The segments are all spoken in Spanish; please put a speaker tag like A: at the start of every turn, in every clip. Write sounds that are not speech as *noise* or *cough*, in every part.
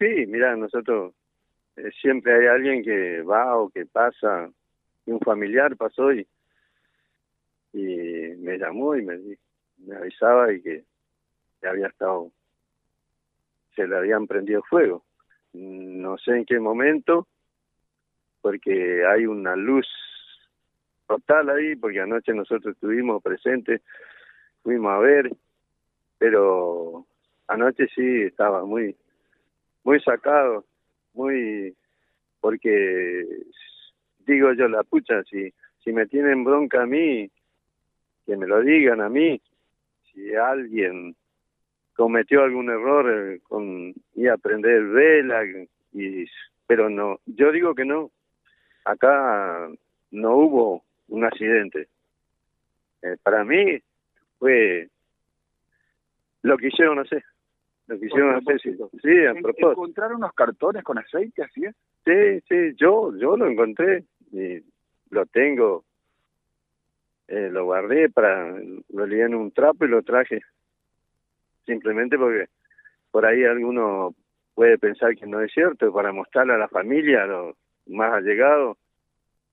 A: Sí, mira, nosotros eh, siempre hay alguien que va o que pasa, y un familiar pasó y, me llamó y me, me avisaba y que había estado, se le habían prendido fuego. No sé en qué momento, porque hay una luz total ahí, porque anoche nosotros estuvimos presentes, fuimos a ver, pero anoche sí estaba muy, muy sacado, muy, porque digo yo la pucha, si, si me tienen bronca a mí, que me lo digan a mí, si alguien cometió algún error eh, con ir a prender vela y pero no yo digo que no acá no hubo un accidente. Eh, para mí fue lo que hicieron sé lo que hicieron hacer sí, sí a propósito.
B: encontraron unos cartones con aceite así es
A: sí sí yo yo lo encontré y lo tengo. Eh, lo guardé para lo lié en un trapo y lo traje. Simplemente porque por ahí alguno puede pensar que no es cierto, para mostrarle a la familia, a los más allegados,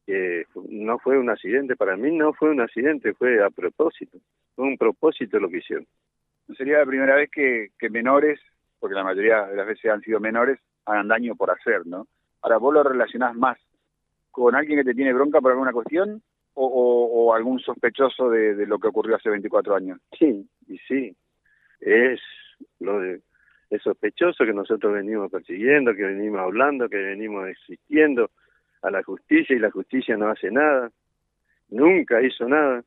A: que no fue un accidente, para mí no fue un accidente, fue a propósito, fue un propósito lo que hicieron.
B: No sería la primera vez que, que menores, porque la mayoría de las veces han sido menores, hagan daño por hacer, ¿no? Ahora, ¿vos lo relacionás más con alguien que te tiene bronca por alguna cuestión o, o, algún sospechoso de, de, lo que ocurrió hace 24 años?
A: Sí, y sí, es lo de es sospechoso que nosotros venimos persiguiendo, que venimos hablando, que venimos existiendo a la justicia y la justicia no hace nada, nunca hizo nada,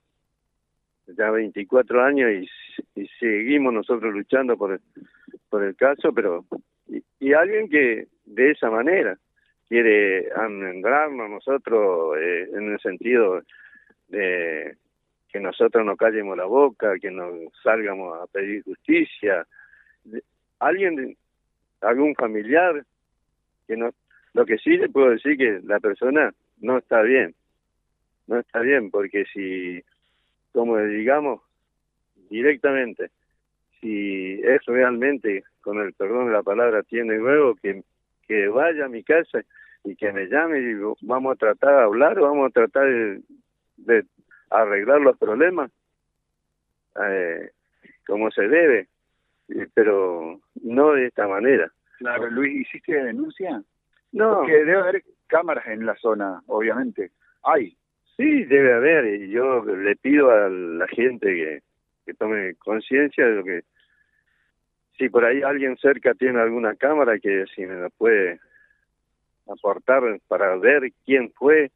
A: ya 24 años y, y seguimos nosotros luchando por el, caso, pero y, y, alguien que de esa manera quiere amendrarnos nosotros eh, en el sentido de que nosotros no callemos la boca, que no salgamos a pedir justicia, alguien, algún familiar, que no, lo que sí le puedo decir que la persona no está bien, no está bien, porque si, como digamos directamente, si es realmente, con el perdón de la palabra, tiene huevo, que, que vaya a mi casa y que me llame y vamos a tratar de hablar o vamos a tratar de, de arreglar los problemas eh, como se debe, pero no de esta manera.
B: Claro, Luis, ¿hiciste denuncia?
A: No.
B: Porque debe haber cámaras en la zona, obviamente. ¿Hay?
A: Sí, debe haber, y yo le pido a la gente que, tome conciencia de lo que... Si por ahí alguien cerca tiene alguna cámara, que si me la puede aportar para ver quién fue,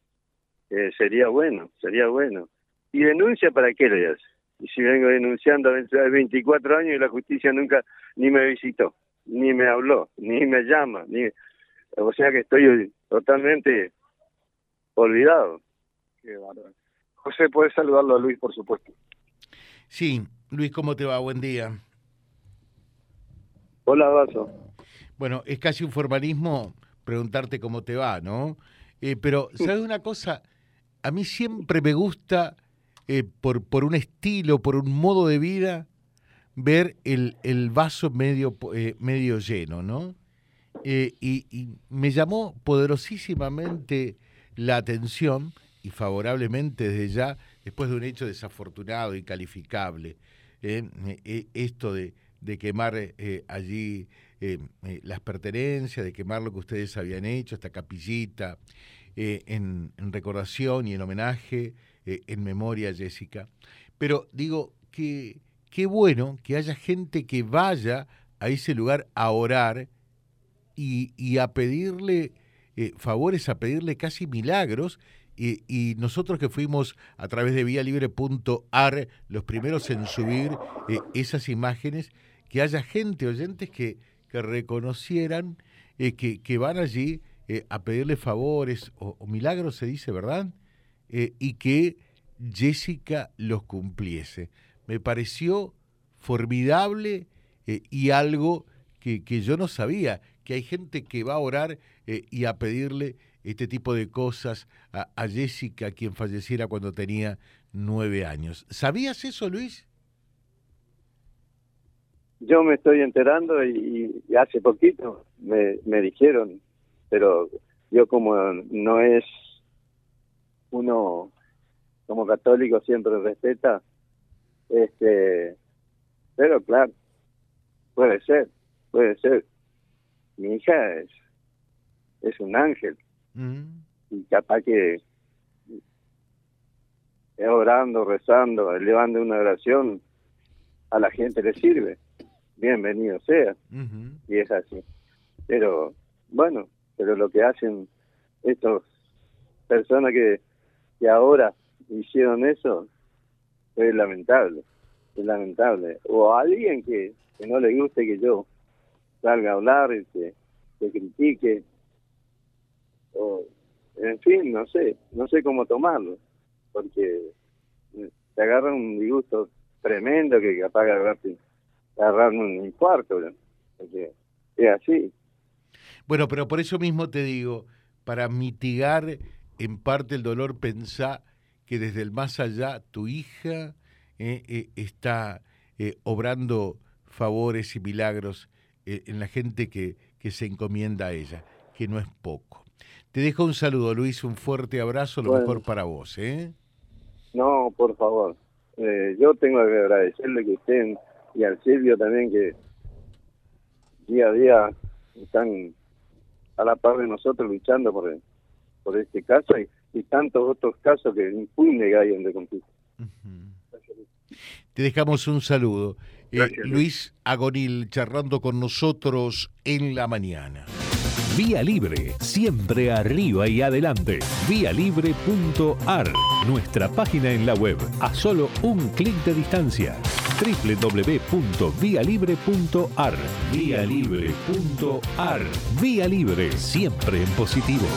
A: eh, sería bueno, sería bueno. ¿Y denuncia para qué le hace? Y si vengo denunciando hace 24 años y la justicia nunca ni me visitó, ni me habló, ni me llama, ni o sea que estoy totalmente olvidado.
B: Qué bárbaro. José, puedes saludarlo a Luis, por supuesto.
C: Sí, Luis, ¿cómo te va? Buen día.
A: Hola, Vaso.
C: Bueno, es casi un formalismo preguntarte cómo te va, ¿no? Eh, pero, *laughs* ¿sabes una cosa? A mí siempre me gusta eh, por, por un estilo, por un modo de vida, ver el, el vaso medio, eh, medio lleno, ¿no? Eh, y, y, me llamó poderosísimamente la atención y favorablemente desde ya, después de un hecho desafortunado, incalificable, esto de, de quemar allí las pertenencias, de quemar lo que ustedes habían hecho, esta capillita, en, en recordación y en homenaje eh, en memoria, Jessica. Pero digo que qué bueno que haya gente que vaya a ese lugar a orar y, y a pedirle eh, favores, a pedirle casi milagros. Y, nosotros que fuimos a través de vialibre.ar los primeros en subir eh, esas imágenes, que haya gente, oyentes, que, que reconocieran eh, que, que, van allí eh, a pedirle favores o, o milagros, se dice, ¿verdad? eh, y que Jessica los cumpliese. Me pareció formidable y algo que, que, yo no sabía, que hay gente que va a orar y a pedirle este tipo de cosas a, Jessica, quien falleciera cuando tenía nueve años. ¿Sabías eso, Luis?
A: Yo me estoy enterando y, y hace poquito me, me dijeron, pero yo como no es uno como católico siempre respeta, este, pero claro, puede ser, puede ser. Mi hija es, es un ángel
C: Mm.
A: y capaz que orando, rezando, elevando una oración, a la gente le sirve. Bienvenido sea, y es así. Pero, bueno, pero lo que hacen estas personas que, que ahora hicieron eso es lamentable, es lamentable. O a alguien que, que no le guste que yo salga a hablar y que, que critique, en fin, no sé, no sé cómo tomarlo, porque te agarra un disgusto tremendo que capaz de agarrarte, agarrar un infarto, porque es así.
C: Bueno, pero por eso mismo te digo, para mitigar en parte el dolor, pensá que desde el más allá tu hija eh, eh, está eh, obrando favores y milagros eh, en la gente que, que se encomienda a ella, que no es poco. Te dejo un saludo, Luis, un fuerte abrazo, lo
A: Bueno.
C: mejor para vos. ¿eh?
A: No, por favor. Eh, yo tengo que agradecerle que usted y al Silvio también que día a día están a la par de nosotros luchando por, por este caso y, y tantos otros casos que impune que hay en.
C: Ujú. Te dejamos un saludo. Eh,
A: Gracias.
C: Luis Agonil charlando con nosotros en la mañana.
D: Vía Libre, siempre arriba y adelante. Vialibre.ar, nuestra página en la web, a solo un clic de distancia. www.vialibre.ar, vialibre.ar. Vía Libre, siempre en positivo.